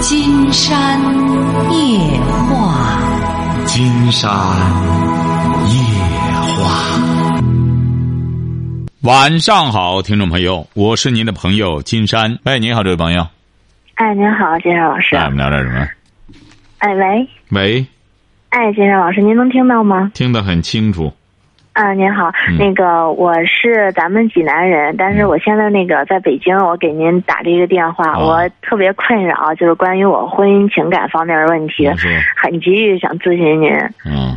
金山夜话，金山夜话。晚上好，听众朋友，我是您的朋友金山。喂，您好，这位朋友。哎，您好，金山老师。哎，我们聊点什么？哎，喂。喂。哎，金山老师，您能听到吗？听得很清楚。啊，您好，那个我是咱们济南人，但是我现在那个在北京，我给您打这个电话，我特别困扰，就是关于我婚姻情感方面的问题，很急于想咨询您。嗯。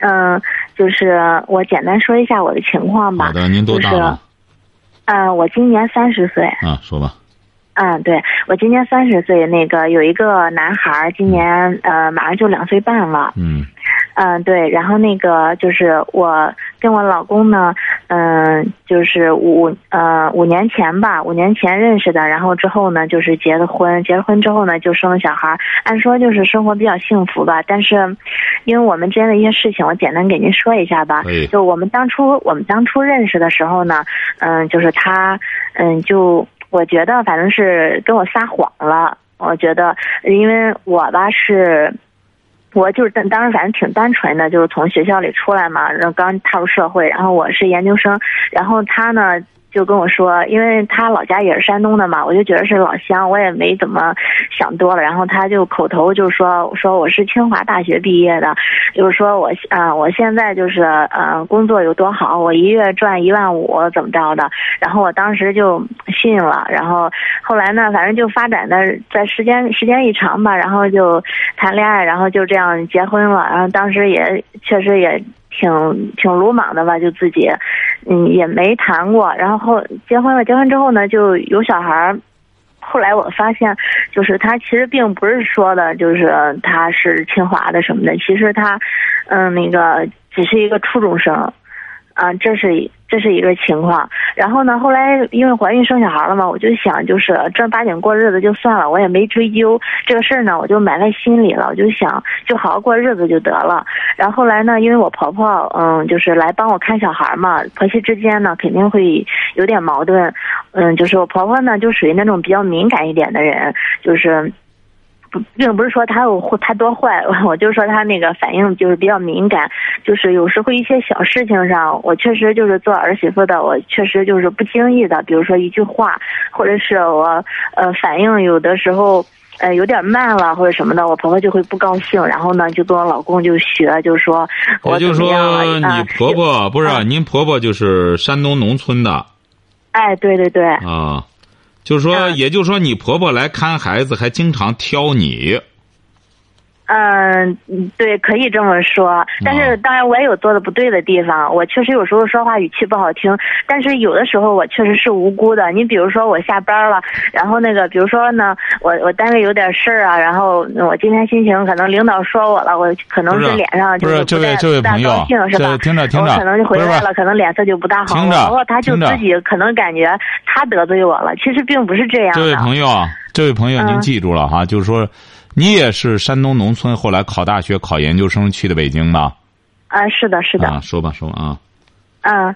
嗯，就是我简单说一下我的情况吧。好的，您多大了？嗯，我今年三十岁。啊，说吧。嗯，对，我今年三十岁，那个有一个男孩，今年呃马上就两岁半了。嗯。嗯，对，然后那个就是我跟我老公呢，嗯，就是五呃五年前吧，五年前认识的，然后之后呢就是结了婚，结了婚之后呢就生了小孩，按说就是生活比较幸福吧，但是因为我们之间的一些事情，我简单给您说一下吧。就我们当初我们当初认识的时候呢，嗯，就是他，嗯，就我觉得反正是跟我撒谎了，我觉得因为我吧是。我就是当当时反正挺单纯的，就是从学校里出来嘛，然后刚踏入社会，然后我是研究生，然后他呢。就跟我说，因为他老家也是山东的嘛，我就觉得是老乡，我也没怎么想多了。然后他就口头就说说我是清华大学毕业的，就是说我啊，我现在就是呃工作有多好，我一月赚一万五怎么着的。然后我当时就信了，然后后来呢，反正就发展的在时间时间一长吧，然后就谈恋爱，然后就这样结婚了。然后当时也确实也。挺挺鲁莽的吧，就自己，嗯，也没谈过。然后后结婚了，结婚之后呢，就有小孩儿。后来我发现，就是他其实并不是说的，就是他是清华的什么的。其实他，嗯，那个只是一个初中生。啊，这是这是一个情况。然后呢，后来因为怀孕生小孩了嘛，我就想就是正儿八经过日子就算了，我也没追究这个事儿呢，我就埋在心里了。我就想就好好过日子就得了。然后后来呢，因为我婆婆嗯，就是来帮我看小孩嘛，婆媳之间呢肯定会有点矛盾。嗯，就是我婆婆呢就属于那种比较敏感一点的人，就是。并不是说他有他多坏，我就说他那个反应就是比较敏感，就是有时候一些小事情上，我确实就是做儿媳妇的，我确实就是不经意的，比如说一句话，或者是我呃反应有的时候呃有点慢了或者什么的，我婆婆就会不高兴，然后呢就跟我老公就学，就说我就说你婆婆不是您婆婆就是山东农村的，哎对对对。啊。就是说，也就是说，你婆婆来看孩子，还经常挑你。嗯，对，可以这么说。但是，当然我也有做的不对的地方。我确实有时候说话语气不好听，但是有的时候我确实是无辜的。你比如说，我下班了，然后那个，比如说呢，我我单位有点事儿啊，然后我今天心情可能领导说我了，我可能是脸上就是不太不大高兴，是吧？听着听着，我可能就回来了，可能脸色就不大好。然后他就自己可能感觉他得罪我了，其实并不是这样。这位朋友，这位朋友，您记住了哈，就是说。你也是山东农村，后来考大学、考研究生去的北京吧？啊，是的，是的。啊，说吧，说吧啊。嗯，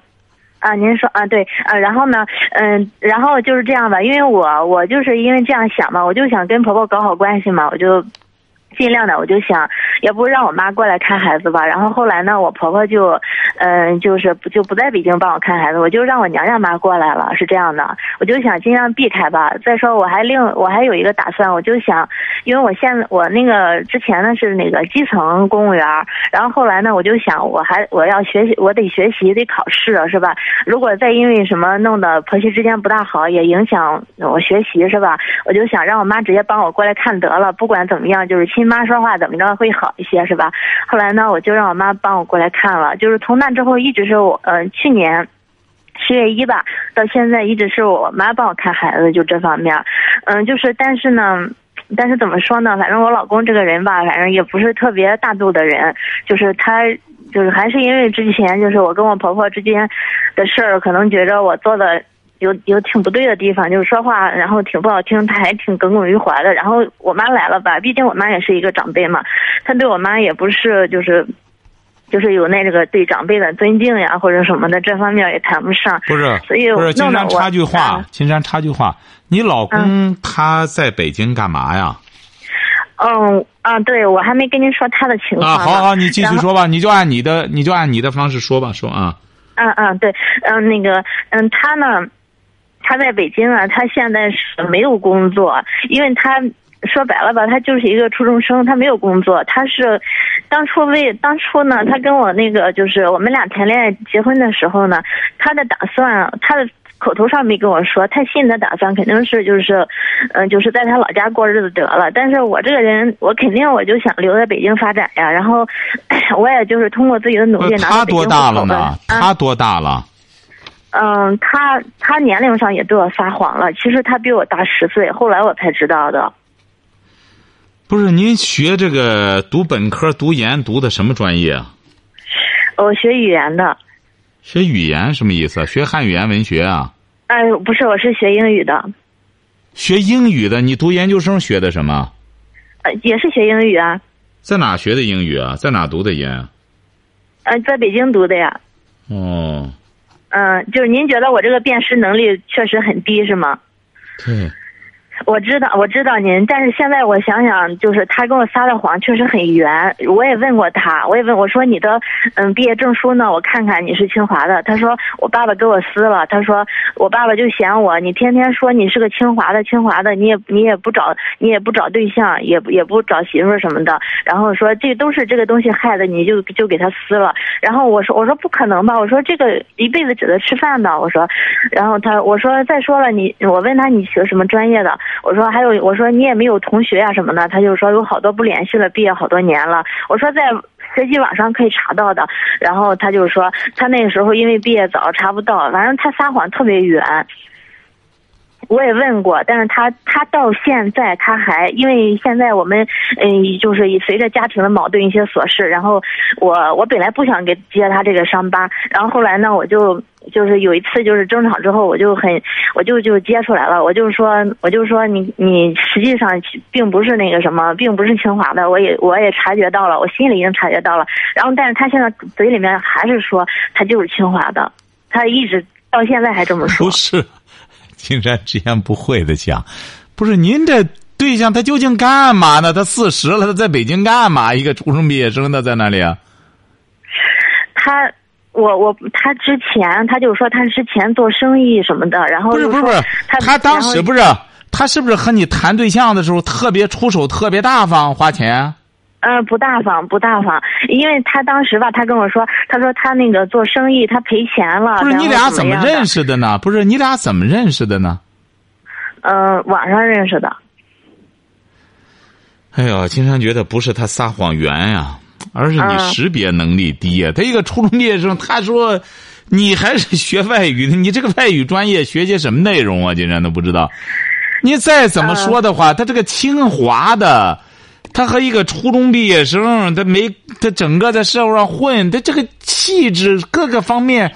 啊，您说啊，对，啊，然后呢，嗯，然后就是这样吧，因为我我就是因为这样想嘛，我就想跟婆婆搞好关系嘛，我就。尽量的，我就想，要不让我妈过来看孩子吧。然后后来呢，我婆婆就，嗯，就是不就不在北京帮我看孩子，我就让我娘家妈过来了。是这样的，我就想尽量避开吧。再说，我还另我还有一个打算，我就想，因为我现在我那个之前呢是那个基层公务员，然后后来呢，我就想，我还我要学习，我得学习，得考试，是吧？如果再因为什么弄得婆媳之间不大好，也影响我学习，是吧？我就想让我妈直接帮我过来看得了，不管怎么样，就是亲。妈说话怎么着会好一些是吧？后来呢，我就让我妈帮我过来看了。就是从那之后，一直是我呃去年十月一吧，到现在一直是我妈帮我看孩子，就这方面。嗯，就是但是呢，但是怎么说呢？反正我老公这个人吧，反正也不是特别大度的人。就是他，就是还是因为之前就是我跟我婆婆之间的事儿，可能觉着我做的。有有挺不对的地方，就是说话，然后挺不好听，他还挺耿耿于怀的。然后我妈来了吧，毕竟我妈也是一个长辈嘛，他对我妈也不是就是，就是有那个对长辈的尊敬呀，或者什么的，这方面也谈不上。不是，所以不是，金山插句话啊，金山插句话，你老公他在北京干嘛呀？嗯啊，对我还没跟您说他的情况啊，好好，你继续说吧，你就按你的，你就按你的方式说吧，说啊。嗯嗯，对，嗯，那个，嗯，他呢，他在北京啊，他现在是没有工作，因为他说白了吧，他就是一个初中生，他没有工作，他是当初为当初呢，他跟我那个就是我们俩谈恋爱结婚的时候呢，他的打算，他的。口头上没跟我说，他心里的打算肯定是就是，嗯、就是在他老家过日子得了。但是我这个人，我肯定我就想留在北京发展呀。然后，我也就是通过自己的努力拿到他北京多大了呢？他多大了？嗯，他他年龄上也对我撒谎了，其实他比我大十岁，后来我才知道的。不是您学这个读本科读研读的什么专业啊？我学语言的，学语言什么意思啊？学汉语言文学啊？哎，不是，我是学英语的，学英语的？你读研究生学的什么？呃，也是学英语啊，在哪学的英语啊？在哪读的研啊？呃，在北京读的呀。哦，嗯，就是您觉得我这个辨识能力确实很低是吗？对，我知道，我知道您，但是现在我想想，就是他跟我撒的谎确实很圆。我也问过他，我也问我说你的嗯毕业证书呢？我看看你是清华的。他说我爸爸给我撕了。他说我爸爸就嫌我，你天天说你是个清华的，清华的，你也你也不找你也不找对象，也不也不找媳妇什么的。然后说这都是这个东西害的，你就就给他撕了。然后我说我说不可能吧？我说这个一辈子指着吃饭的。我说，然后他我说再说了你我问他你学什么专业的？我说还有我说你也没有同学呀、什么的，他就说有好多不联系了，毕业好多年了。我说在学习网上可以查到的，然后他就说他那个时候因为毕业早查不到，反正他撒谎特别远。我也问过，但是他他到现在他还因为现在我们嗯就是随着家庭的矛盾一些琐事，然后我我本来不想给揭他这个伤疤，然后后来呢我就就是有一次就是争吵之后我就很我就就接出来了，我就说我就说你你实际上并不是那个什么，并不是清华的，我也我也察觉到了，我心里已经察觉到了，然后但是他现在嘴里面还是说他就是清华的，他一直到现在还这么说不。是，金山直言不讳的讲，不是您这对象他究竟干嘛呢？他四十了，他在北京干嘛？一个初中毕业生，他在那里啊？他，我我他之前他就说他之前做生意什么的，然后不是不是不是，他他当时不是他是不是和你谈对象的时候特别出手，特别大方，花钱？嗯、不大方不大方，因为他当时吧，他跟我说，他说他那个做生意他赔钱了，不是你俩怎么认？识的呢？不是你俩怎么认识的呢？嗯、网上认识的。哎呦，金山觉得不是他撒谎圆呀、而是你嗯识别能力低呀、他一个初中毕业生，他说你还是学外语的，你这个外语专业学些什么内容啊？竟然都不知道。你再怎么说的话，他这个清华的，他和一个初中毕业生，他没他整个在社会上混，他这个气质各个方面。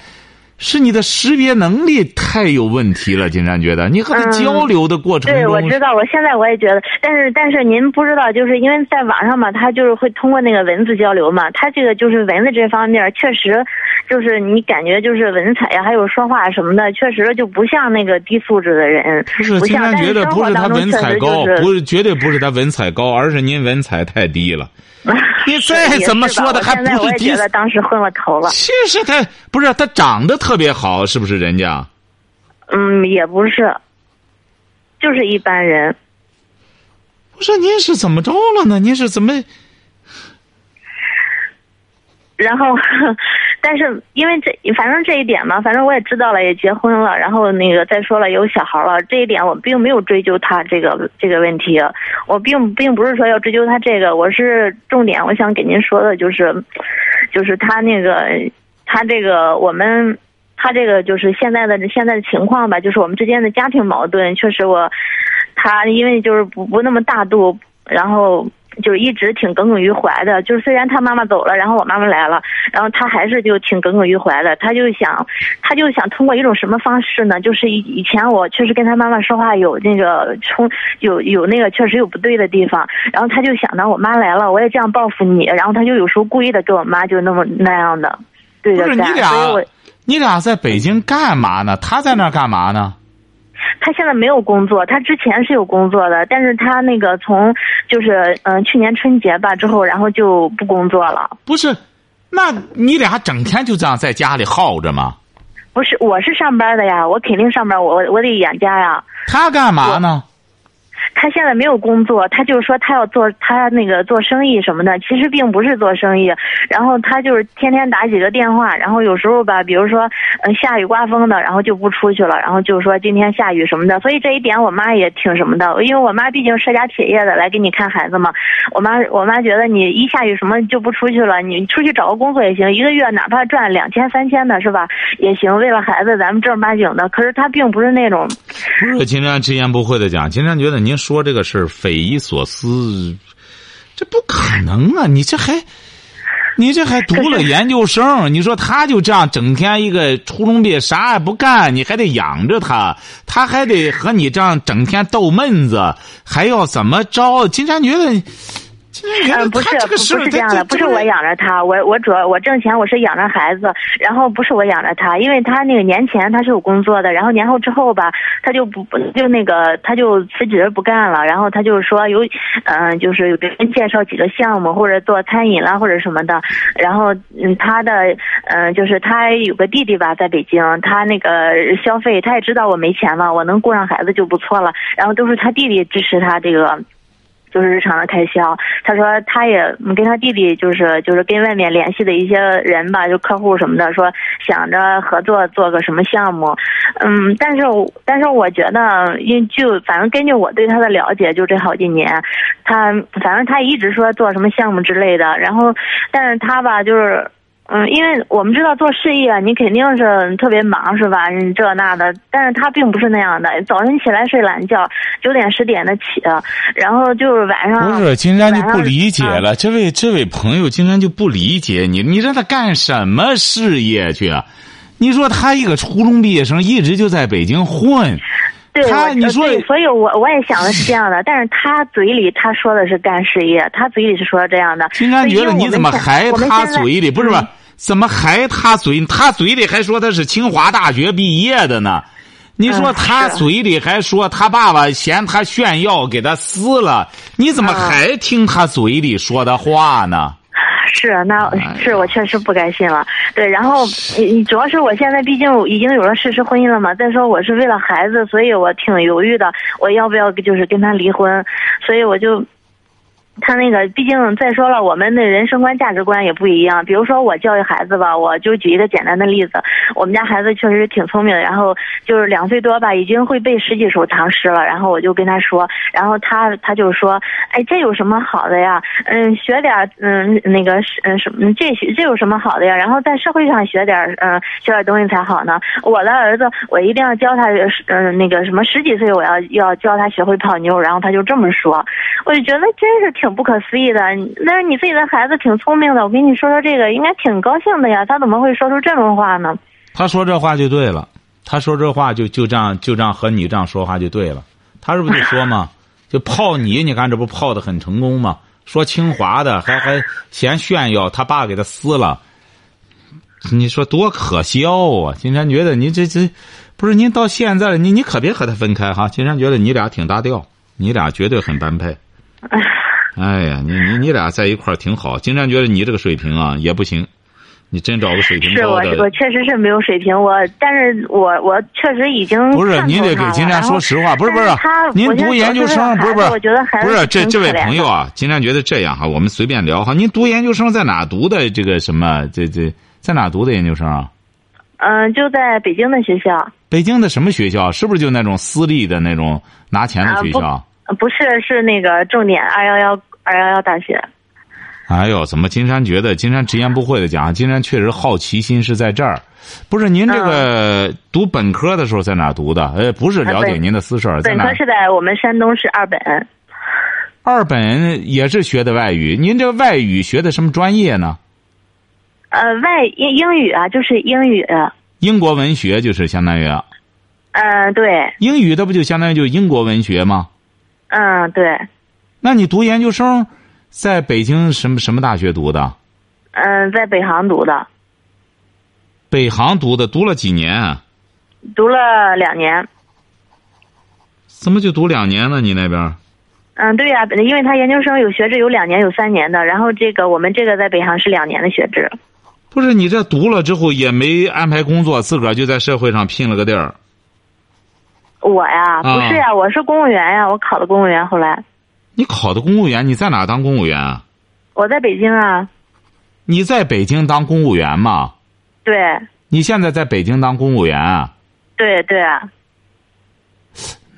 是你的识别能力太有问题了，金山觉得你和他嗯交流的过程对，我知道，我现在我也觉得，但是但是您不知道，就是因为在网上嘛，他就是会通过那个文字交流嘛，他这个就是文字这方面确实，就是你感觉就是文采呀，还有说话什么的，确实就不像那个低素质的人，不是。金山但是生觉得不是他文采高，实就是不是绝对不是他文采高，而是您文采太低了。你再怎么说的还不是低我也觉得当时昏了头了。其实他不是他长得特别好，是不是人家？嗯，也不是，就是一般人。不是您是怎么着了呢？您是怎么？然后，但是因为这，反正这一点嘛，反正我也知道了，也结婚了，然后那个再说了有小孩了，这一点我并没有追究他这个这个问题，我并并不是说要追究他这个，我是重点我想给您说的就是，就是他那个他这个我们他这个就是现在的现在的情况吧，就是我们之间的家庭矛盾，确实我他因为就是不不那么大度，然后就是一直挺耿耿于怀的。就是虽然他妈妈走了，然后我妈妈来了，然后他还是就挺耿耿于怀的。他就想，他就想通过一种什么方式呢？就是以以前我确实跟他妈妈说话有那个冲，有有那个确实有不对的地方。然后他就想到，我妈来了，我也这样报复你。然后他就有时候故意的跟我妈就那么那样的对着干。所以我你俩在北京干嘛呢？他在那儿干嘛呢？他现在没有工作，他之前是有工作的，但是他那个从就是嗯去年春节吧之后，然后就不工作了。不是，那你俩整天就这样在家里耗着吗？不是，我是上班的呀，我肯定上班，我我得养家呀。他干嘛呢？他现在没有工作，他就是说他要做他那个做生意什么的，其实并不是做生意。然后他就是天天打几个电话，然后有时候吧，比如说嗯下雨刮风的，然后就不出去了，然后就说今天下雨什么的。所以这一点我妈也挺什么的，因为我妈毕竟舍家铁业的来给你看孩子嘛。我妈我妈觉得你一下雨什么就不出去了，你出去找个工作也行，一个月哪怕赚两千三千的是吧也行，为了孩子咱们正儿八经的。可是他并不是那种。不是金山直言不讳的讲，金山觉得您。说这个事儿匪夷所思，这不可能啊！你这还，你这还读了研究生？你说他就这样整天一个初中毕业啥也不干，你还得养着他，他还得和你这样整天逗闷子，还要怎么着？金山觉得。嗯，不是，不是这样的，不是我养着他，我我主要我挣钱，我是养着孩子，然后不是我养着他，因为他那个年前他是有工作的，然后年后之后吧，他就不就那个他就辞职不干了，然后他就说有，嗯，就是有别人介绍几个项目或者做餐饮啦或者什么的，然后嗯他的嗯就是他有个弟弟吧在北京，他那个消费他也知道我没钱嘛，我能顾上孩子就不错了，然后都是他弟弟支持他这个。就是日常的开销，他说他也跟他弟弟就是就是跟外面联系的一些人吧，就客户什么的，说想着合作做个什么项目，嗯，但是但是我觉得，因就反正根据我对他的了解，就这好几年，他反正他一直说做什么项目之类的，然后但是他吧就是。嗯，因为我们知道做事业，你肯定是特别忙，是吧？这那的，但是他并不是那样的。早晨起来睡懒觉，九点十点的起，然后就是晚上。不是，金山就不理解了。这位这位朋友，金山就不理解你，你让他干什么事业去啊？你说他一个初中毕业生，一直就在北京混。对，你说，所以我我也想的是这样的，但是他嘴里他说的是干事业，他嘴里是说这样的。金山觉得你怎么还他嘴里不是吧？怎么还他嘴？他嘴里还说他是清华大学毕业的呢？你说他嘴里还说他爸爸嫌他炫耀给他撕了？你怎么还听他嘴里说的话呢？是，那是我确实不该信了。对，然后主要是我现在毕竟已经有了事实婚姻了嘛。再说我是为了孩子，所以我挺犹豫的，我要不要就是跟他离婚？所以我就。他那个，毕竟再说了，我们的人生观、价值观也不一样。比如说，我教育孩子吧，我就举一个简单的例子。我们家孩子确实挺聪明，然后就是两岁多吧，已经会背十几首唐诗了。然后我就跟他说，然后他他就说：“哎，这有什么好的呀？嗯，学点嗯那个嗯什么这学这有什么好的呀？然后在社会上学点嗯学点东西才好呢。我的儿子，我一定要教他嗯那个什么十几岁我要要教他学会泡妞。然后他就这么说，我就觉得真是。挺不可思议的，那是你自己的孩子挺聪明的，我跟你说说这个，应该挺高兴的呀。他怎么会说出这种话呢？他说这话就对了，他说这话就就这样就这样和你这样说话就对了。他是不是就说嘛？就泡你，你看这不泡的很成功吗？说清华的还还嫌炫耀，他爸给他撕了。你说多可笑啊！金山觉得你这这不是您到现在了，你你可别和他分开哈。金山觉得你俩挺搭调，你俩绝对很般配。哎呀，你你你俩在一块儿挺好。金山觉得你这个水平啊也不行，你真找个水平高的。是我我确实是没有水平，我但是我我确实已经不是您得给金山说实话，不是不是，您读研究生不是不是，我觉得不是这这位朋友啊，金山觉得这样哈，我们随便聊哈。您读研究生在哪读的？这个什么？这这在哪读的研究生啊？嗯，就在北京的学校。北京的什么学校？是不是就那种私立的那种拿钱的学校？不是，是那个重点二幺幺二幺幺大学。哎呦，怎么金山觉得金山直言不讳的讲，金山确实好奇心是在这儿。不是您这个读本科的时候在哪读的？呃，不是了解您的私事儿。本科是在我们山东是二本。二本也是学的外语，您这外语学的什么专业呢？呃，外英英语啊，就是英语。英国文学就是相当于。嗯，对。英语它不就相当于就英国文学吗？嗯，对。那你读研究生，在北京什么什么大学读的？嗯，在北航读的。北航读的，读了几年？读了两年。怎么就读两年呢？你那边？嗯，对呀，因为他研究生有学制，有两年，有三年的。然后这个我们这个在北航是两年的学制。不是你这读了之后也没安排工作，自个儿就在社会上拼了个地儿。我呀，不是呀，我是公务员呀，我考的公务员。后来，你考的公务员？你在哪当公务员啊？我在北京啊。你在北京当公务员吗？对。你现在在北京当公务员啊？对对。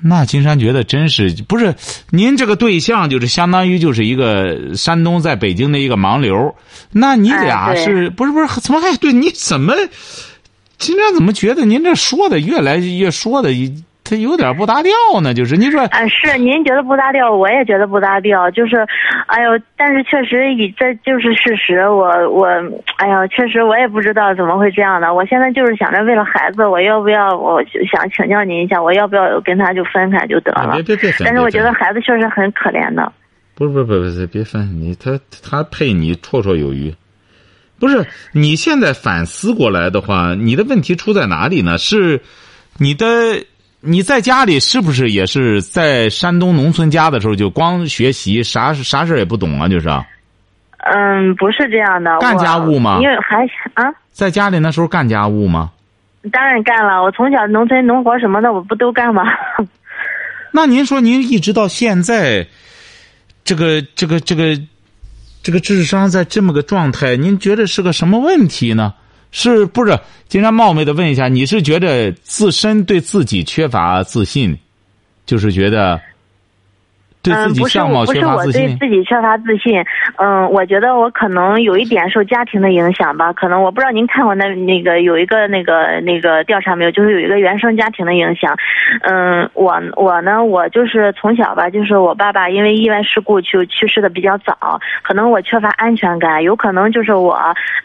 那金山觉得真是不是？您这个对象就是相当于就是一个山东在北京的一个盲流。那你俩是不是不是？怎么还对？你怎么？金山怎么觉得您这说的越来越说的？他有点不搭调呢，就是你说，啊，是您觉得不搭调，我也觉得不搭调，就是，哎呦，但是确实以这就是事实，我我，哎呀，确实我也不知道怎么会这样的，我现在就是想着为了孩子，我要不要，我想请教您一下，我要不要跟他就分开就得了？别别别分！但是我觉得孩子确实很可怜的。不是不是不是别分你，他他配你绰绰有余。不是你现在反思过来的话，你的问题出在哪里呢？是你的。你在家里是不是也是在山东农村家的时候就光学习啥啥事也不懂啊？就是。嗯，不是这样的。干家务吗？因为还啊。在家里那时候干家务吗？当然干了，我从小农村农活什么的我不都干吗？那您说您一直到现在，这个这个这个这个智商在这么个状态，您觉得是个什么问题呢？是不是？经常冒昧的问一下，你是觉得自身对自己缺乏自信，就是觉得对自己相貌缺乏自信？不是我，不是我对自己缺乏自信。嗯，我觉得我可能有一点受家庭的影响吧。可能我不知道您看过那那个有一个那个那个调查没有？就是有一个原生家庭的影响。嗯，我我呢，我就是从小吧，就是我爸爸因为意外事故就去世的比较早，可能我缺乏安全感，有可能就是我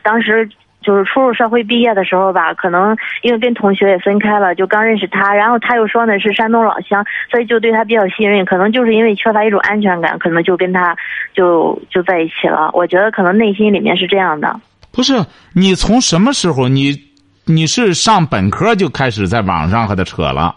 当时。就是初入社会毕业的时候吧，可能因为跟同学也分开了，就刚认识他，然后他又说呢是山东老乡，所以就对他比较信任。可能就是因为缺乏一种安全感，可能就跟他就就在一起了。我觉得可能内心里面是这样的。不是你从什么时候你你是上本科就开始在网上和他扯了？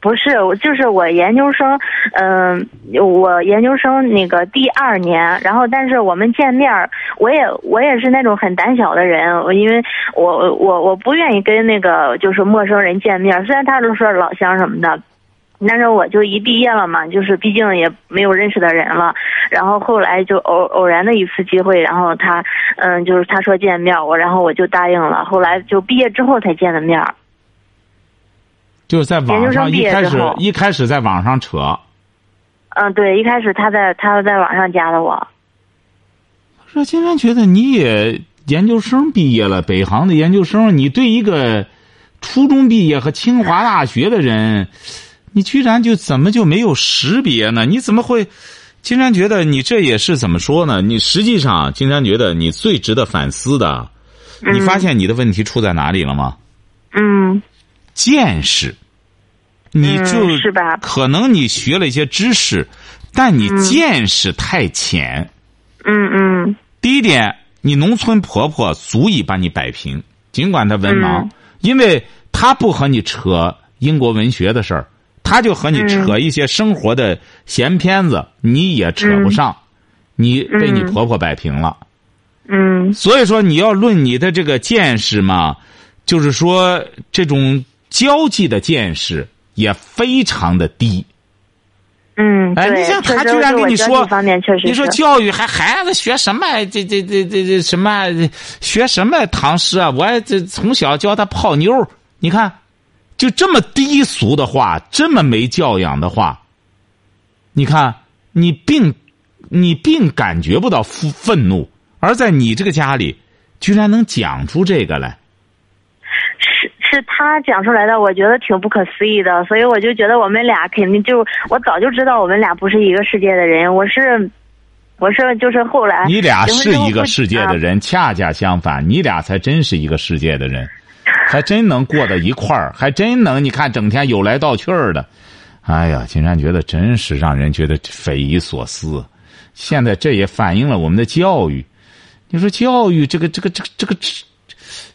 不是，就是我研究生，嗯，我研究生那个第二年，然后但是我们见面，我也我也是那种很胆小的人，我因为我我我不愿意跟那个就是陌生人见面，虽然他都说老乡什么的，但是我就一毕业了嘛，就是毕竟也没有认识的人了，然后后来就偶偶然的一次机会，然后他嗯就是他说见面，我然后我就答应了，后来就毕业之后才见的面。就是在网上一开始一开始在网上扯，嗯，对，一开始他在他在网上加的我。说金山觉得你也研究生毕业了，北航的研究生，你对一个初中毕业和清华大学的人，你居然就怎么就没有识别呢？你怎么会？金山觉得你这也是怎么说呢？你实际上金山觉得你最值得反思的，你发现你的问题出在哪里了吗？嗯。见识，你就是吧可能你学了一些知识，但你见识太浅。嗯嗯。第一点，你农村婆婆足以把你摆平，尽管她文盲，因为她不和你扯英国文学的事儿，她就和你扯一些生活的闲片子，你也扯不上，你被你婆婆摆平了。嗯。所以说，你要论你的这个见识嘛，就是说这种。交际的见识也非常的低。嗯，哎，你像他居然跟你说，你说教育还孩子学什么？这这这这这什么？学什么唐诗啊？我这从小教他泡妞你看，就这么低俗的话，这么没教养的话，你看你并你并感觉不到愤愤怒，而在你这个家里，居然能讲出这个来。是他讲出来的，我觉得挺不可思议的，所以我就觉得我们俩肯定就我早就知道我们俩不是一个世界的人。我是，我是就是后来你俩是一个世界的啊人，恰恰相反，你俩才真是一个世界的人，还真能过到一块儿，还真能你看整天有来道去儿的。哎呀，竟然觉得真是让人觉得匪夷所思。现在这也反映了我们的教育。你说教育这个这个这个这个这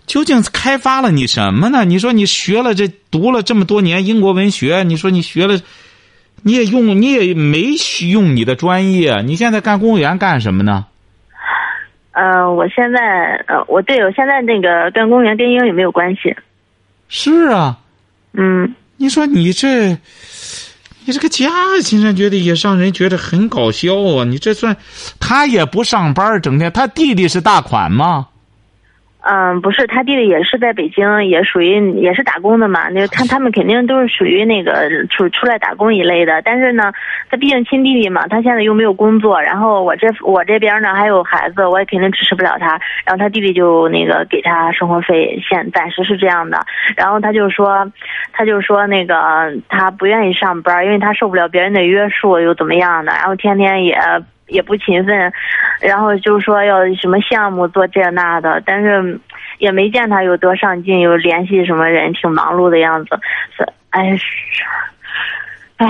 究竟开发了你什么呢？你说你学了这读了这么多年英国文学，你说你学了，你也用你也没用你的专业，你现在干公务员干什么呢？呃，我现在呃，我对我现在那个干公务员跟英语没有关系。是啊，嗯，你说你这，你这个家，金山觉得也让人觉得很搞笑啊！你这算，他也不上班，整天他弟弟是大款吗？嗯，不是，他弟弟也是在北京，也属于也是打工的嘛。那他他们肯定都是属于那个出出来打工一类的。但是呢，他毕竟亲弟弟嘛，他现在又没有工作。然后我这我这边呢还有孩子，我也肯定支持不了他。然后他弟弟就那个给他生活费，现暂时是这样的。然后他就说，他就说那个他不愿意上班，因为他受不了别人的约束，又怎么样的。然后天天也。也不勤奋，然后就说要什么项目做这那的，但是也没见他有多上进，有联系什么人，挺忙碌的样子。是，哎，哎，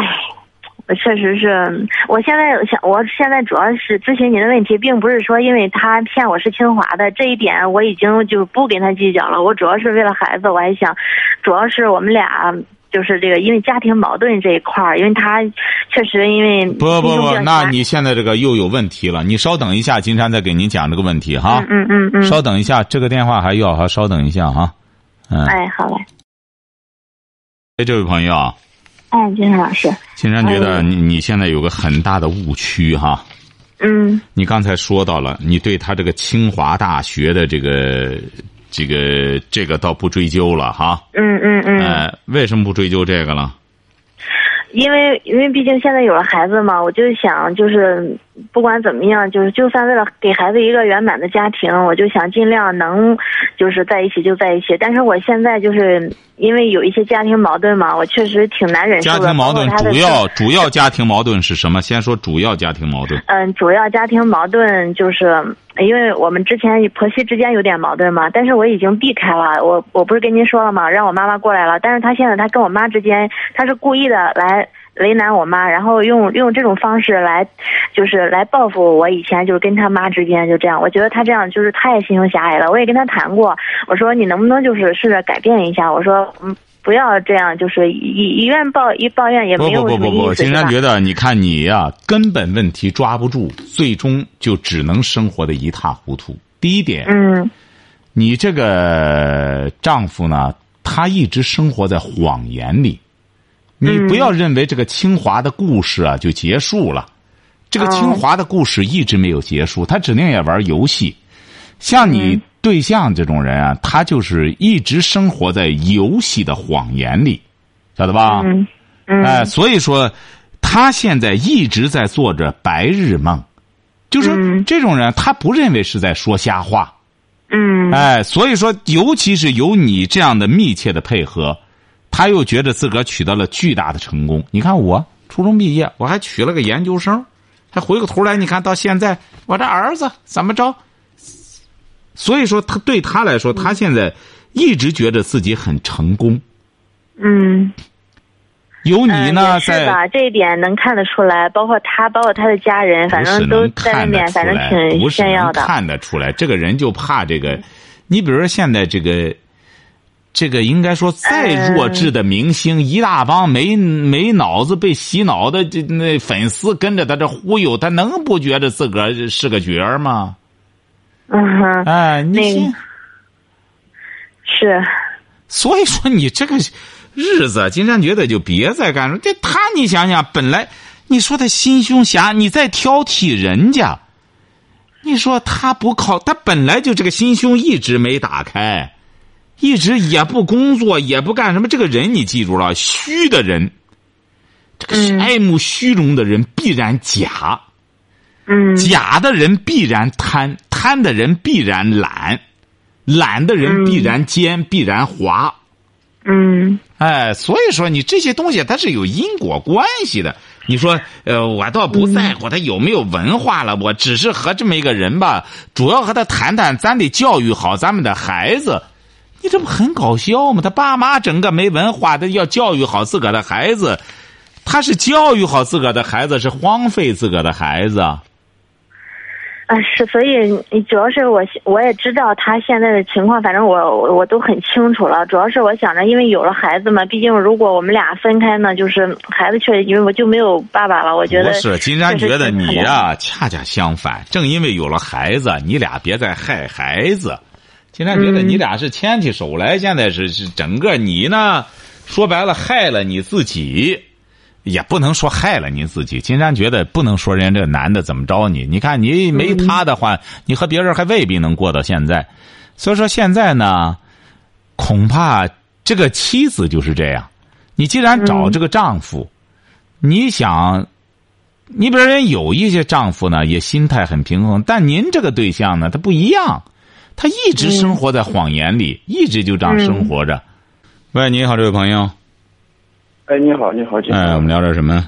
我确实是，我现在想，我现在主要是咨询您的问题，并不是说因为他骗我是清华的这一点，我已经就不跟他计较了。我主要是为了孩子，我还想，主要是我们俩。就是这个，因为家庭矛盾这一块儿，因为他确实因为不不不，那你现在这个又有问题了。你稍等一下，金山再给您讲这个问题哈。嗯嗯嗯。稍等一下，这个电话还要哈，稍等一下哈。嗯。哎，好嘞。哎，这位朋友。哎，金山老师。金山觉得你你现在有个很大的误区哈。嗯。你刚才说到了，你对他这个清华大学的这个。这个这个倒不追究了哈，嗯嗯嗯，呃，为什么不追究这个了？因为因为毕竟现在有了孩子嘛，我就想就是不管怎么样，就是就算为了给孩子一个圆满的家庭，我就想尽量能就是在一起就在一起。但是我现在就是因为有一些家庭矛盾嘛，我确实挺难忍受的。家庭矛盾主要主要家庭矛盾是什么？先说主要家庭矛盾。嗯，主要家庭矛盾就是因为我们之前婆媳之间有点矛盾嘛，但是我已经避开了。我我不是跟您说了吗？让我妈妈过来了，但是她现在她跟我妈之间，她是故意的来。为难我妈，然后用用这种方式来，就是来报复我以前就是跟他妈之间就这样。我觉得他这样就是太心胸狭隘了。我也跟他谈过，我说你能不能就是试着改变一下？我说嗯，不要这样，就是一一怨抱一抱怨也没有不不不不不，金山觉得你看你呀、啊，根本问题抓不住，最终就只能生活的一塌糊涂。第一点，嗯，你这个丈夫呢，他一直生活在谎言里。你不要认为这个清华的故事啊就结束了，这个清华的故事一直没有结束，他指定也玩游戏。像你对象这种人啊，他就是一直生活在游戏的谎言里，晓得吧？嗯，哎，所以说他现在一直在做着白日梦，就是这种人，他不认为是在说瞎话。嗯，哎，所以说，尤其是有你这样的密切的配合。他又觉得自个儿取得了巨大的成功。你看我初中毕业，我还娶了个研究生，还回过头来，你看到现在我这儿子怎么着？所以说，他对他来说，他现在一直觉得自己很成功。嗯，有你呢，在、吧？这一点能看得出来，包括他，包括他的家人，反正都在外面，反正挺炫耀的。看得出来，这个人就怕这个。你比如说现在这个。这个应该说，再弱智的明星，一大帮没没脑子、被洗脑的这那粉丝跟着他这忽悠，他能不觉得自个儿是个角儿吗？嗯哼，哎，你是，所以说你这个日子，金山觉得就别再干了。这他，你想想，本来你说他心胸狭，你再挑剔人家，你说他不靠，他本来就这个心胸一直没打开。一直也不工作，也不干什么。这个人你记住了，虚的人，这个爱慕虚荣的人必然假，嗯，假的人必然贪，贪的人必然懒，懒的人必然奸，必然滑，嗯哎，所以说你这些东西它是有因果关系的。你说，呃，我倒不在乎他有没有文化了，我只是和这么一个人吧，主要和他谈谈，咱得教育好咱们的孩子。你这不很搞笑吗？他爸妈整个没文化，他要教育好自个儿的孩子，他是教育好自个儿的孩子，是荒废自个儿的孩子。啊，是，所以主要是我我也知道他现在的情况，反正我我我都很清楚了。主要是我想着，因为有了孩子嘛，毕竟如果我们俩分开呢，就是孩子确实因为我就没有爸爸了。我觉得不是，金山觉得你呀、恰恰相反，正因为有了孩子，你俩别再害孩子。金山觉得你俩是牵起手来，现在是是整个你呢，说白了害了你自己。也不能说害了你自己，金山觉得不能说人家这男的怎么着你。你看你没他的话，你和别人还未必能过到现在。所以说现在呢，恐怕这个妻子就是这样。你既然找这个丈夫，你想，你比如人有一些丈夫呢，也心态很平衡，但您这个对象呢，他不一样，他一直生活在谎言里，一直就这样生活着。喂，你好，这位朋友。哎，你好，你好，姐哎，我们聊点什么？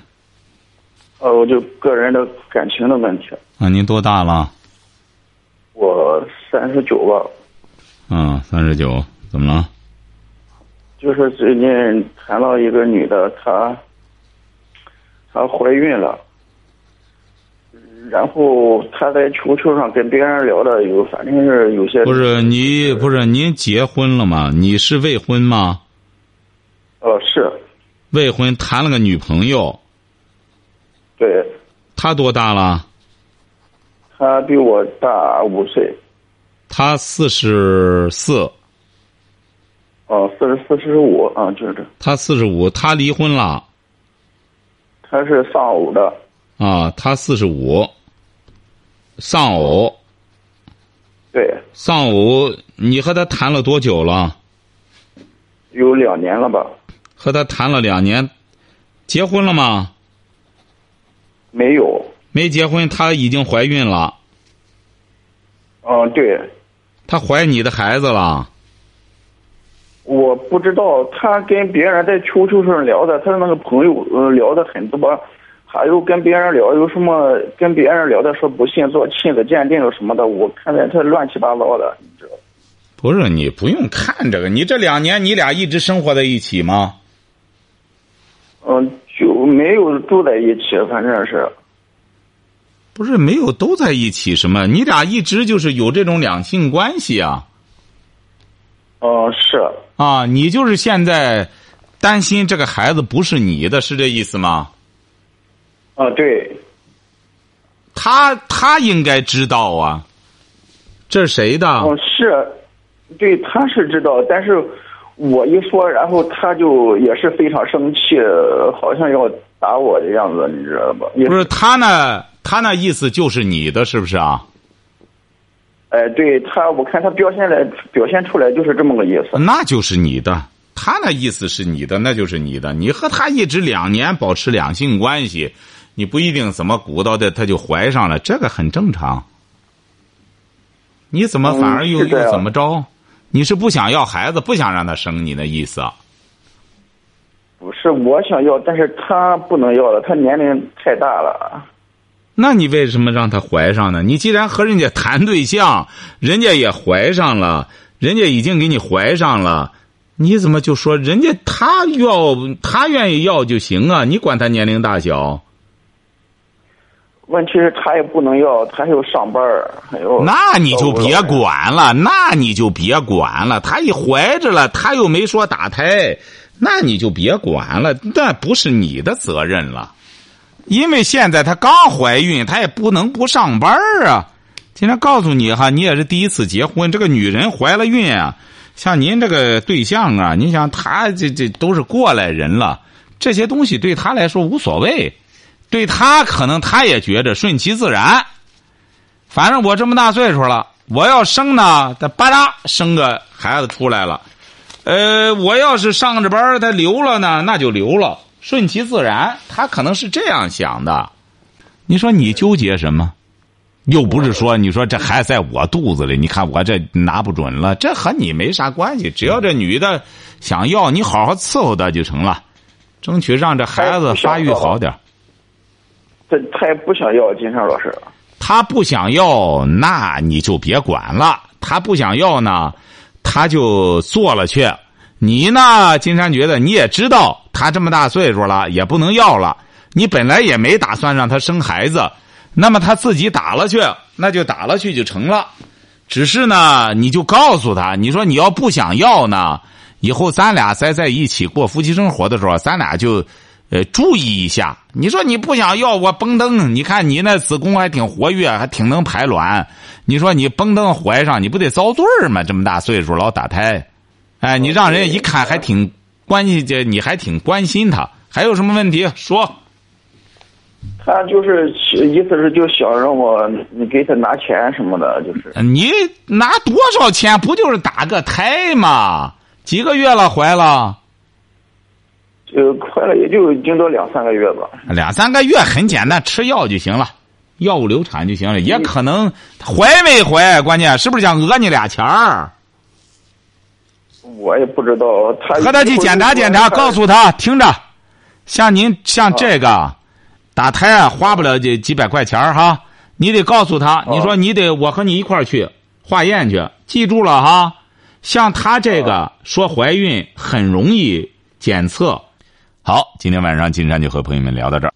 呃，我就个人的感情的问题。啊，您多大了？我三十九吧。嗯，三十九，怎么了？就是最近谈了一个女的，她她怀孕了，然后她在 QQ 上跟别人聊的有，反正是有些不是你不是您结婚了吗？你是未婚吗？呃是未婚，谈了个女朋友，对，他多大了？他比我大五岁，他四十四，哦四十四十五啊，就是。这，他四十五，他离婚了？他是丧偶的，啊，他四十五，丧偶，对，丧偶，你和他谈了多久了？有两年了吧？和他谈了两年，结婚了吗？没有，没结婚，她已经怀孕了，嗯对。她怀你的孩子了。我不知道，她跟别人在 QQ 上聊的，她的那个朋友呃聊的很多，还有跟别人聊有什么，跟别人聊的说不信做亲子鉴定什么的，我看见她乱七八糟的，你知道？不是你不用看这个，你这两年你俩一直生活在一起吗？嗯，就没有住在一起，反正是。不是没有都在一起什么？你俩一直就是有这种两性关系啊哦，是，啊！你就是现在担心这个孩子不是你的，是这意思吗？啊对，他他应该知道啊，这是谁的？哦是，对，他是知道，但是我一说，然后他就也是非常生气，好像要打我的样子，你知道吧？不是他呢？他那意思就是你的，是不是啊？哎，对他，我看他表现来表现出来就是这么个意思。那就是你的。他那意思是你的，那就是你的。你和他一直两年保持两性关系，你不一定怎么鼓捣的他就怀上了，这个很正常。你怎么反而又、又怎么着？你是不想要孩子，不想让他生你的意思？不是我想要，但是他不能要了，他年龄太大了。那你为什么让他怀上呢？你既然和人家谈对象，人家也怀上了，人家已经给你怀上了，你怎么就说人家他要他愿意要就行啊？你管他年龄大小？问题是，他也不能要，他还有上班儿还有。那你就别。管了，那你就别管了。他一怀着了，他又没说打胎，那你就别管了，那不是你的责任了。因为现在她刚怀孕，她也不能不上班啊。今天告诉你哈，你也是第一次结婚，这个女人怀了孕啊，像您这个对象啊，你想他这这都是过来人了，这些东西对他来说无所谓，对他可能他也觉着顺其自然。反正我这么大岁数了，我要生呢，他吧嗒生个孩子出来了。呃，我要是上着班他留了呢，那就留了，顺其自然。他可能是这样想的。你说你纠结什么？又不是说你说这孩子在我肚子里，你看我这拿不准了，这和你没啥关系。只要这女的想要，你好好伺候她就成了，争取让这孩子发育好点。他他也不想要，金山老师。他不想要，那你就别管了。他不想要呢，他就做了去。你呢，金山觉得你也知道，他这么大岁数了，也不能要了。你本来也没打算让他生孩子，那么他自己打了去，那就打了去就成了。只是呢，你就告诉他，你说你要不想要呢，以后咱俩再在一起过夫妻生活的时候，咱俩就。呃，注意一下。你说你不想要我蹦蹬，你看你那子宫还挺活跃，还挺能排卵。你说你蹦蹬怀上，你不得遭罪吗？这么大岁数老打胎，哎，你让人家一看还挺关心，这你还挺关心他。还有什么问题说？他就是意思是就想让我你给他拿钱什么的，就是。你拿多少钱？不就是打个胎吗？几个月了，怀了？呃，快了，也就顶多两三个月吧。两三个月很简单，吃药就行了，药物流产就行了。也可能怀没怀，关键是不是想讹你俩钱儿？我也不知道。他和他去检查检查，告诉他听着，像您像这个打胎花不了几几百块钱哈，你得告诉他，你说你得我和你一块儿去化验去，记住了哈。像他这个说怀孕很容易检测。好，今天晚上金山就和朋友们聊到这儿。